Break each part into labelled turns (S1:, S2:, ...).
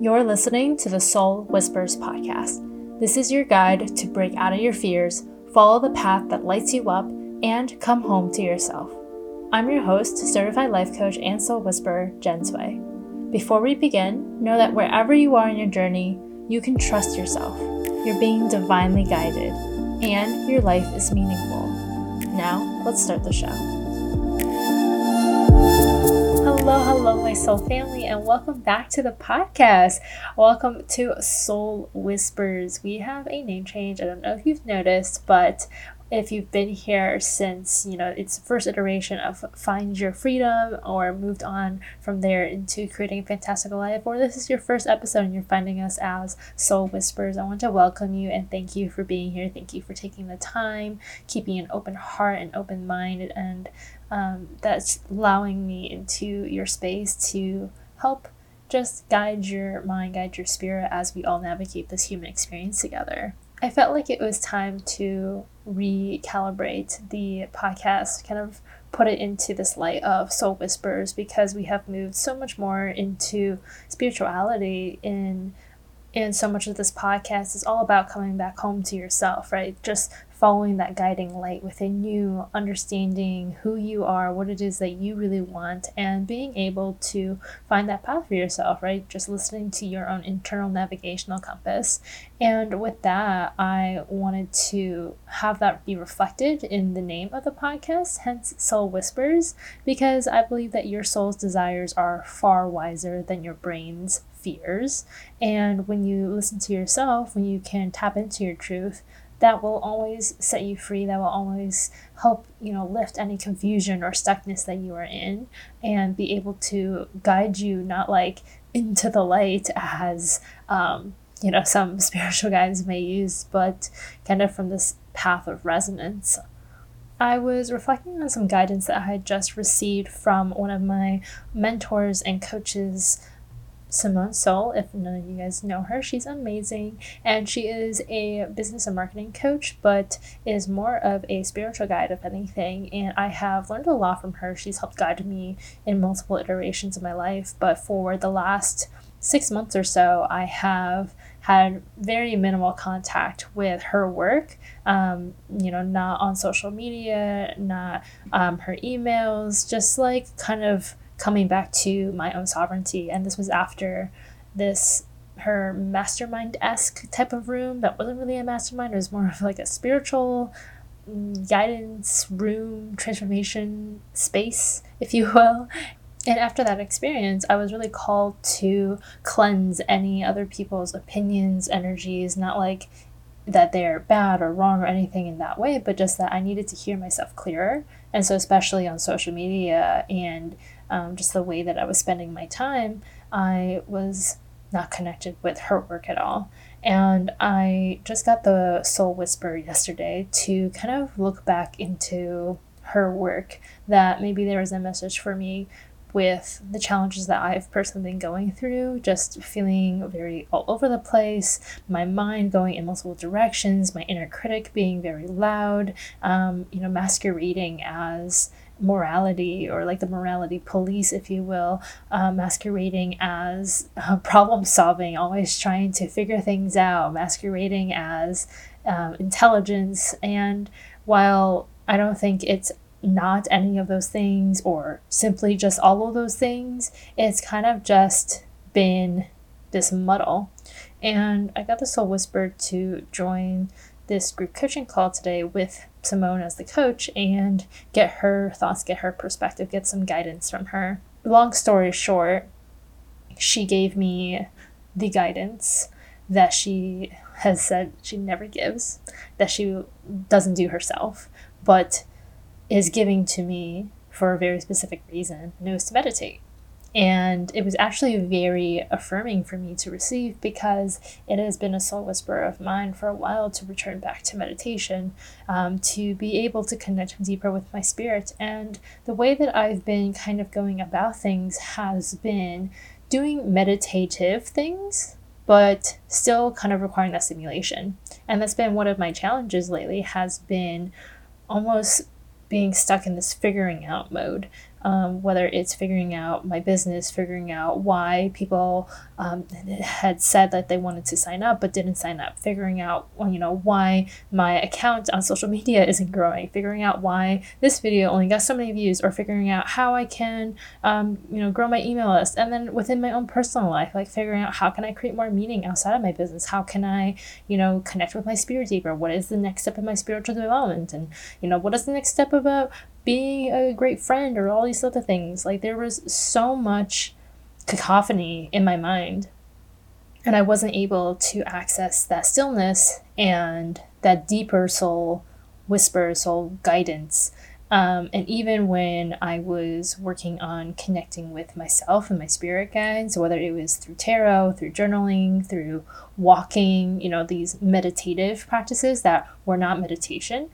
S1: You're listening to the Soul Whispers podcast. This is your guide to break out of your fears, follow the path that lights you up, and come home to yourself. I'm your host, certified life coach and soul whisperer, Jen Sway. Before we begin, know that wherever you are in your journey, you can trust yourself. You're being divinely guided, and your life is meaningful. Now, let's start the show. Hello, hello, my soul family, and welcome back to the podcast. Welcome to Soul Whispers. We have a name change. I don't know if you've noticed, but if you've been here since you know its first iteration of find your freedom or moved on from there into creating a fantastical life or this is your first episode and you're finding us as soul whispers i want to welcome you and thank you for being here thank you for taking the time keeping an open heart and open mind and um, that's allowing me into your space to help just guide your mind guide your spirit as we all navigate this human experience together I felt like it was time to recalibrate the podcast, kind of put it into this light of soul whispers because we have moved so much more into spirituality in and so much of this podcast is all about coming back home to yourself, right? Just following that guiding light within you, understanding who you are, what it is that you really want, and being able to find that path for yourself, right? Just listening to your own internal navigational compass. And with that, I wanted to have that be reflected in the name of the podcast, hence Soul Whispers, because I believe that your soul's desires are far wiser than your brain's fears. And when you listen to yourself, when you can tap into your truth, that will always set you free that will always help you know lift any confusion or stuckness that you are in and be able to guide you not like into the light as um, you know some spiritual guides may use but kind of from this path of resonance. I was reflecting on some guidance that I had just received from one of my mentors and coaches Simone Seol. If none of you guys know her, she's amazing. And she is a business and marketing coach, but is more of a spiritual guide, if anything. And I have learned a lot from her. She's helped guide me in multiple iterations of my life. But for the last six months or so, I have had very minimal contact with her work. Um, you know, not on social media, not um, her emails, just like kind of coming back to my own sovereignty. And this was after this her mastermind esque type of room that wasn't really a mastermind, it was more of like a spiritual mm, guidance room, transformation space, if you will. And after that experience, I was really called to cleanse any other people's opinions, energies, not like that they're bad or wrong or anything in that way, but just that I needed to hear myself clearer. And so, especially on social media and um, just the way that I was spending my time, I was not connected with her work at all. And I just got the Soul Whisper yesterday to kind of look back into her work, that maybe there was a message for me with the challenges that I've personally been going through, just feeling very all over the place, my mind going in multiple directions, my inner critic being very loud, um, you know, masquerading as morality or like the morality police, if you will, uh, masquerading as uh, problem solving, always trying to figure things out, masquerading as um, intelligence. And while I don't think it's not any of those things or simply just all of those things, it's kind of just been this muddle. And I got the Soul Whisper to join this group coaching call today with Simone as the coach and get her thoughts, get her perspective, get some guidance from her. Long story short, she gave me the guidance that she has said she never gives, that she doesn't do herself, but is giving to me for a very specific reason, knows to meditate. And it was actually very affirming for me to receive because it has been a soul whisper of mine for a while to return back to meditation, um, to be able to connect deeper with my spirit. And the way that I've been kind of going about things has been doing meditative things but still kind of requiring that stimulation. And that's been one of my challenges lately has been almost being stuck in this figuring out mode um, whether it's figuring out my business, figuring out why people um, had said that they wanted to sign up but didn't sign up, figuring out you know why my account on social media isn't growing, figuring out why this video only got so many views, or figuring out how I can um, you know grow my email list, and then within my own personal life, like figuring out how can I create more meaning outside of my business, how can I you know connect with my spirit deeper, what is the next step in my spiritual development, and you know what is the next step about being a great friend or all these other things. Like there was so much cacophony in my mind. And I wasn't able to access that stillness and that deeper soul whisper, soul guidance. Um, and even when I was working on connecting with myself and my spirit guides, whether it was through tarot, through journaling, through walking, you know, these meditative practices that were not meditation,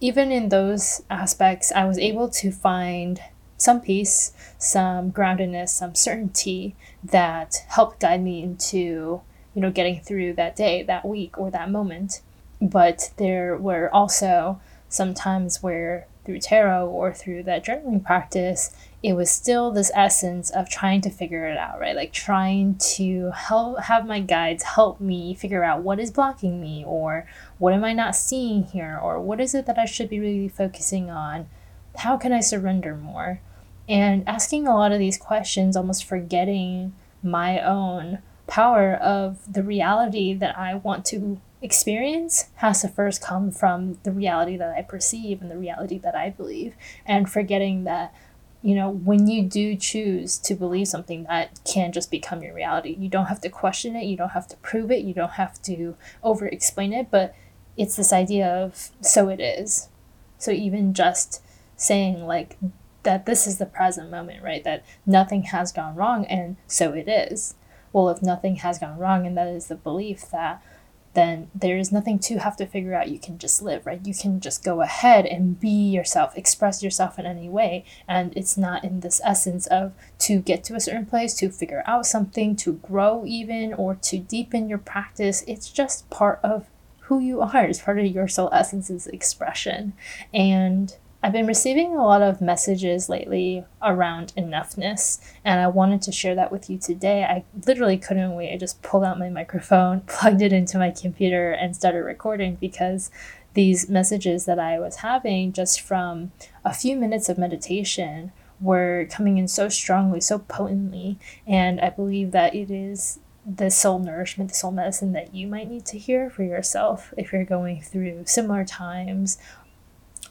S1: even in those aspects, I was able to find some peace, some groundedness, some certainty that helped guide me into, you know, getting through that day, that week, or that moment. But there were also some times where through tarot or through that journaling practice, it was still this essence of trying to figure it out, right? Like trying to help have my guides help me figure out what is blocking me or what am I not seeing here or what is it that I should be really focusing on? How can I surrender more? And asking a lot of these questions, almost forgetting my own power of the reality that I want to experience has to first come from the reality that I perceive and the reality that I believe, and forgetting that you know, when you do choose to believe something, that can just become your reality. You don't have to question it, you don't have to prove it, you don't have to over explain it, but it's this idea of so it is. So even just saying, like, that this is the present moment, right? That nothing has gone wrong, and so it is. Well, if nothing has gone wrong, and that is the belief that then there is nothing to have to figure out. You can just live, right? You can just go ahead and be yourself, express yourself in any way. And it's not in this essence of to get to a certain place, to figure out something, to grow even, or to deepen your practice. It's just part of who you are, it's part of your soul essence's expression. And I've been receiving a lot of messages lately around enoughness, and I wanted to share that with you today. I literally couldn't wait. I just pulled out my microphone, plugged it into my computer, and started recording because these messages that I was having just from a few minutes of meditation were coming in so strongly, so potently, and I believe that it is the soul nourishment, the soul medicine that you might need to hear for yourself if you're going through similar times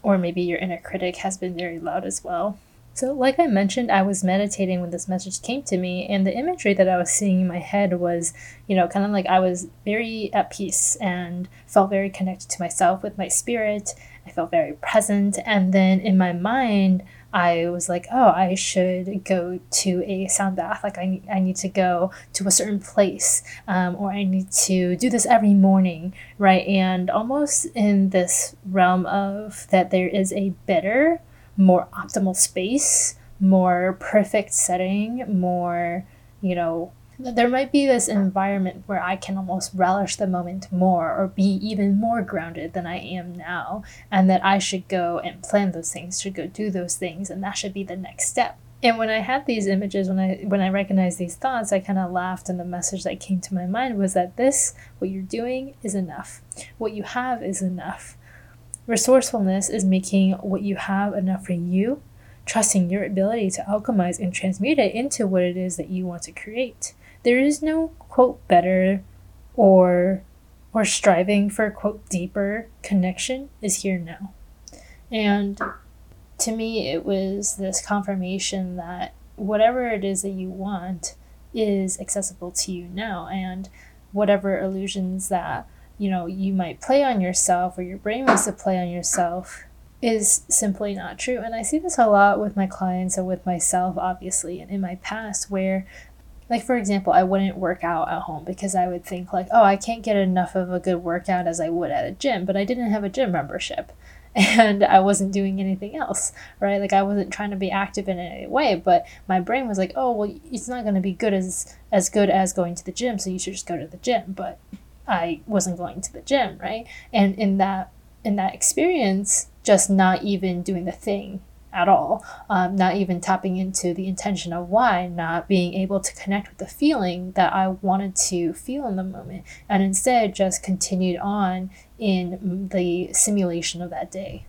S1: or maybe your inner critic has been very loud as well. So, like I mentioned, I was meditating when this message came to me, and the imagery that I was seeing in my head was, you know, kind of like I was very at peace and felt very connected to myself with my spirit. I felt very present. And then in my mind, I was like, oh, I should go to a sound bath. Like, I, I need to go to a certain place, um, or I need to do this every morning, right? And almost in this realm of that there is a better, more optimal space, more perfect setting, more, you know, there might be this environment where I can almost relish the moment more or be even more grounded than I am now, and that I should go and plan those things, should go do those things, and that should be the next step. And when I had these images, when I when I recognized these thoughts, I kind of laughed, and the message that came to my mind was that this, what you're doing, is enough. What you have is enough. Resourcefulness is making what you have enough for you, trusting your ability to alchemize and transmute it into what it is that you want to create there is no quote better or or striving for quote deeper connection is here now. And to me it was this confirmation that whatever it is that you want is accessible to you now and whatever illusions that you know you might play on yourself or your brain wants to play on yourself is simply not true and i see this a lot with my clients and with myself obviously and in my past where like for example i wouldn't work out at home because i would think like oh i can't get enough of a good workout as i would at a gym but i didn't have a gym membership. And i wasn't doing anything else right? Like i wasn't trying to be active in any way but my brain was like oh well it's not going to be good as as good as going to the gym so you should just go to the gym but i wasn't going to the gym right? And in that in that experience just not even doing the thing at all. Um, not even tapping into the intention of why, not being able to connect with the feeling that I wanted to feel in the moment, and instead just continued on in the simulation of that day.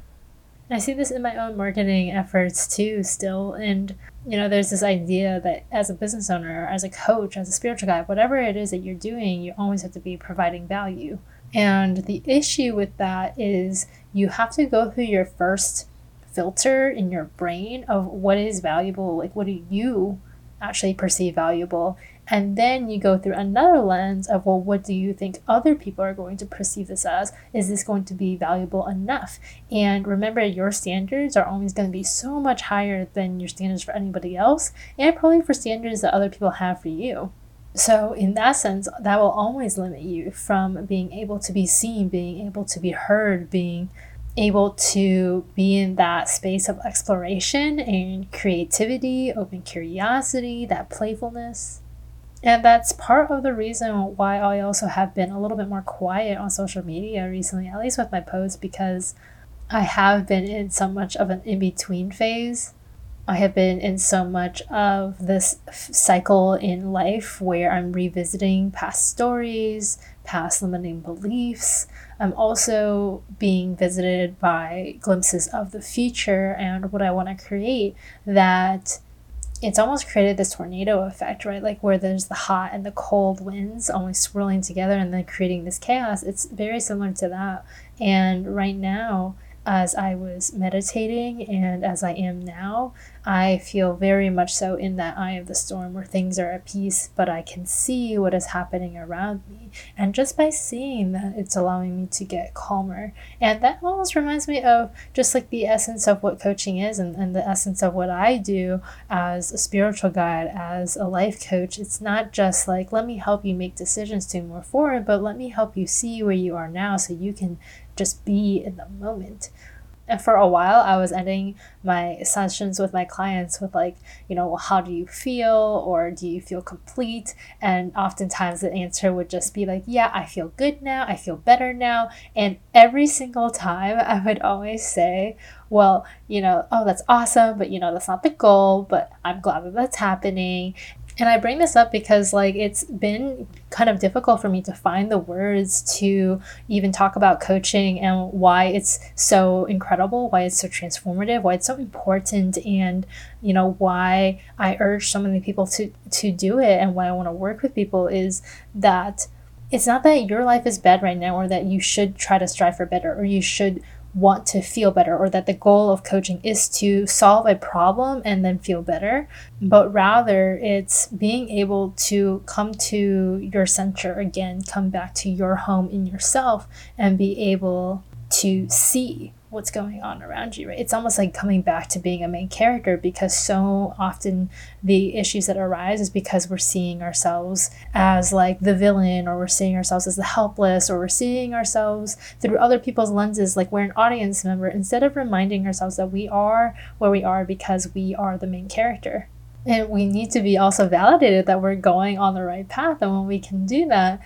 S1: And I see this in my own marketing efforts too, still. And, you know, there's this idea that as a business owner, as a coach, as a spiritual guide, whatever it is that you're doing, you always have to be providing value. And the issue with that is you have to go through your first filter in your brain of what is valuable, like what do you actually perceive valuable, and then you go through another lens of, well, what do you think other people are going to perceive this as? Is this going to be valuable enough? And remember, your standards are always going to be so much higher than your standards for anybody else, and probably for standards that other people have for you. So, in that sense, that will always limit you from being able to be seen, being able to be heard, being able to be in that space of exploration and creativity, open curiosity, that playfulness. And that's part of the reason why I also have been a little bit more quiet on social media recently, at least with my posts, because I have been in so much of an in between phase. I have been in so much of this cycle in life where I'm revisiting past stories, past limiting beliefs. I'm also being visited by glimpses of the future and what I want to create that it's almost created this tornado effect, right? Like where there's the hot and the cold winds almost swirling together and then creating this chaos. It's very similar to that. And right now, as I was meditating and as I am now, I feel very much so in that eye of the storm where things are at peace, but I can see what is happening around me. And just by seeing that, it's allowing me to get calmer. And that almost reminds me of just like the essence of what coaching is and, and the essence of what I do as a spiritual guide, as a life coach. It's not just like, let me help you make decisions to move forward, but let me help you see where you are now so you can just be in the moment. And for a while, I was ending my sessions with my clients with, like, you know, how do you feel? Or do you feel complete? And oftentimes the answer would just be like, yeah, I feel good now. I feel better now. And every single time I would always say, well, you know, oh, that's awesome, but you know, that's not the goal, but I'm glad that that's happening. And I bring this up because, like, it's been kind of difficult for me to find the words to even talk about coaching and why it's so incredible, why it's so transformative, why it's so important, and, you know, why I urge so many people to, to do it and why I want to work with people is that it's not that your life is bad right now or that you should try to strive for better or you should want to feel better or that the goal of coaching is to solve a problem and then feel better, but rather it's being able to come to your center again, come back to your home in yourself and be able to see what's going on around you, right? It's almost like coming back to being a main character because so often the issues that arise is because we're seeing ourselves as like the villain or we're seeing ourselves as the helpless or we're seeing ourselves through other people's lenses like we're an audience member instead of reminding ourselves that we are where we are because we are the main character. And we need to be also validated that we're going on the right path. And when we can do that,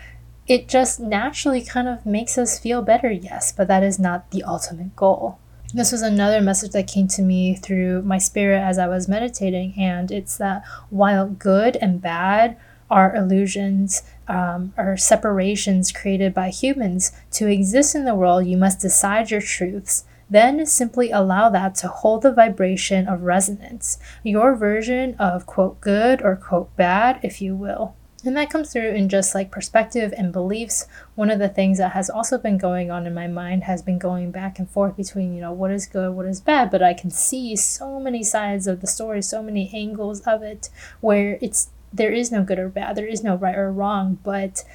S1: it just naturally kind of makes us feel better, yes, but that is not the ultimate goal. This was another message that came to me through my spirit as I was meditating, and it's that while good and bad are illusions, um, are separations created by humans, to exist in the world, you must decide your truths. Then simply allow that to hold the vibration of resonance, your version of quote good or quote bad, if you will. And that comes through in just like perspective and beliefs. One of the things that has also been going on in my mind has been going back and forth between, you know, what is good, what is bad, but I can see so many sides of the story, so many angles of it where it's there is no good or bad, there is no right or wrong, but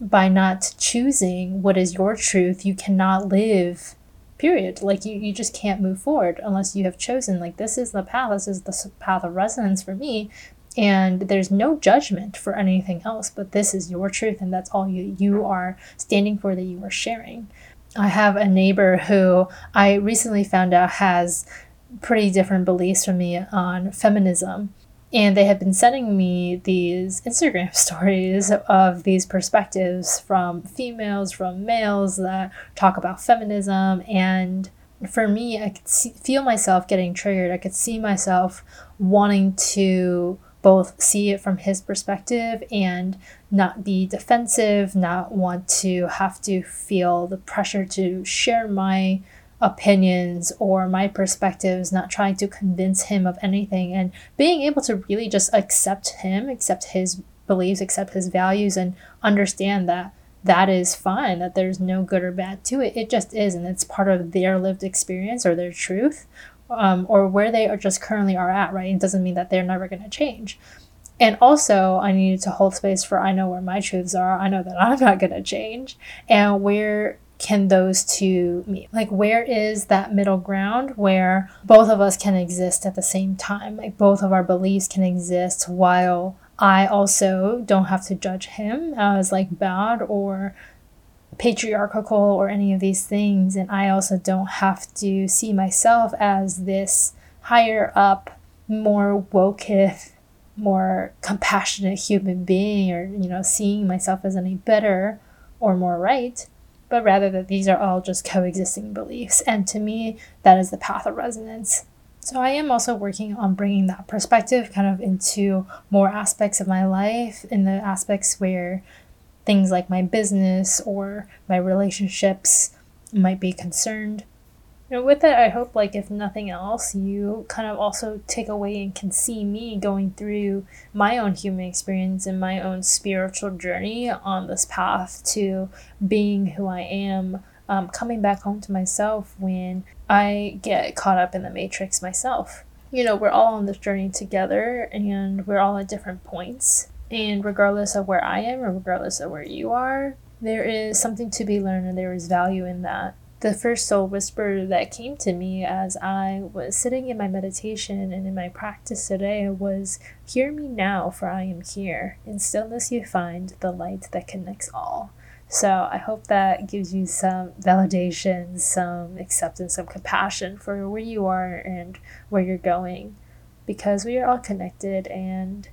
S1: by not choosing what is your truth, you cannot live period like you, you just can't move forward unless you have chosen like this is the path this is the path of resonance for me and there's no judgment for anything else but this is your truth and that's all you you are standing for that you are sharing. I have a neighbor who i recently found out has pretty different beliefs from me on feminism. And they have been sending me these instagram stories of these perspectives from females from males that talk about feminism. And for me, I could see, feel myself getting triggered. I could see myself wanting to both see it from his perspective and not be defensive, not want to have to feel the pressure to share my opinions or my perspectives, not trying to convince him of anything, and being able to really just accept him, accept his beliefs, accept his values, and understand that that is fine, that there's no good or bad to it. It just is, and it's part of their lived experience or their truth, um, or where they are just currently are at, right? It doesn't mean that they're never going to change. And also, I needed to hold space for I know where my truths are. I know that I'm not going to change. And where can those two meet? Like, where is that middle ground where both of us can exist at the same time? Like, both of our beliefs can exist while I also don't have to judge him as like bad or patriarchal or any of these things. And I also don't have to see myself as this higher up, more woke, more compassionate human being or, you know, seeing myself as any better or more right, but rather that these are all just coexisting beliefs. And to me, that is the path of resonance. So I am also working on bringing that perspective kind of into more aspects of my life, in the aspects where things like my business or my relationships might be concerned. Know, with that, I hope, like, if nothing else, you kind of also take away and can see me going through my own human experience and my own spiritual journey on this path to being who I am um, coming back home to myself when I get caught up in the matrix myself. You know, we're all on this journey together and we're all at different points. And regardless of where I am or regardless of where you are, there is something to be learned and there is value in that. The first soul whisper that came to me as I was sitting in my meditation and in my practice today was Hear me now, for I am here. In stillness you find the light that connects all. So I hope that gives you some validation, some acceptance, some compassion for where you are and where you're going because we are all connected and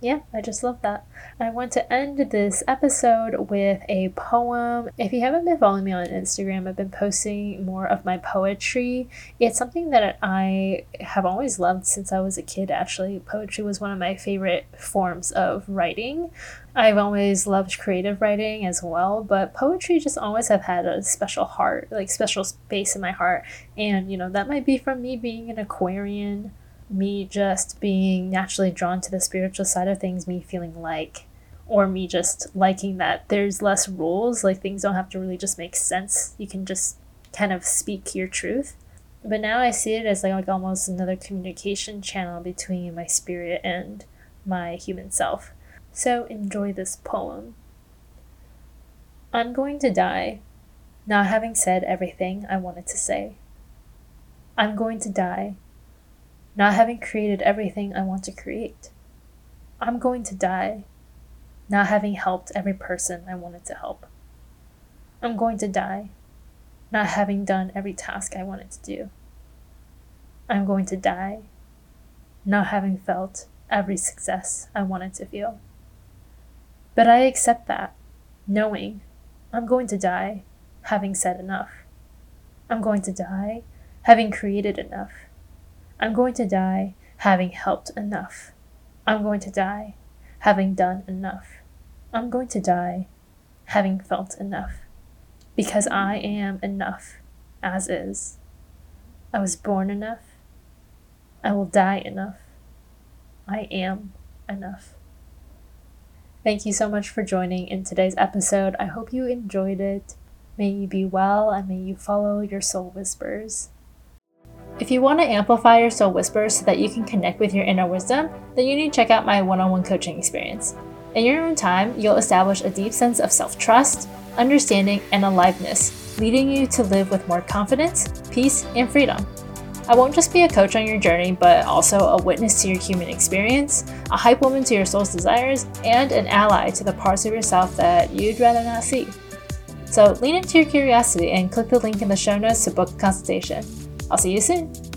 S1: yeah, I just love that. I want to end this episode with a poem. If you haven't been following me on Instagram, I've been posting more of my poetry. It's something that I have always loved since I was a kid, actually. Poetry was one of my favorite forms of writing. I've always loved creative writing as well, but poetry just always have had a special heart, like special space in my heart. And, you know, that might be from me being an Aquarian me just being naturally drawn to the spiritual side of things, me feeling like, or me just liking that there's less rules, like things don't have to really just make sense. You can just kind of speak your truth. But now I see it as like, like almost another communication channel between my spirit and my human self. So enjoy this poem. I'm going to die, not having said everything I wanted to say. I'm going to die, not having created everything I want to create. I'm going to die, not having helped every person I wanted to help. I'm going to die, not having done every task I wanted to do. I'm going to die, not having felt every success I wanted to feel. But I accept that, knowing I'm going to die having said enough. I'm going to die having created enough. I'm going to die having helped enough. I'm going to die having done enough. I'm going to die having felt enough. Because I am enough as is. I was born enough. I will die enough. I am enough. Thank you so much for joining in today's episode. I hope you enjoyed it. May you be well and may you follow your soul whispers. If you want to amplify your soul whispers so that you can connect with your inner wisdom, then you need to check out my one on one coaching experience. In your own time, you'll establish a deep sense of self trust, understanding, and aliveness, leading you to live with more confidence, peace, and freedom. I won't just be a coach on your journey, but also a witness to your human experience, a hype woman to your soul's desires, and an ally to the parts of yourself that you'd rather not see. So lean into your curiosity and click the link in the show notes to book a consultation. I'll see you soon.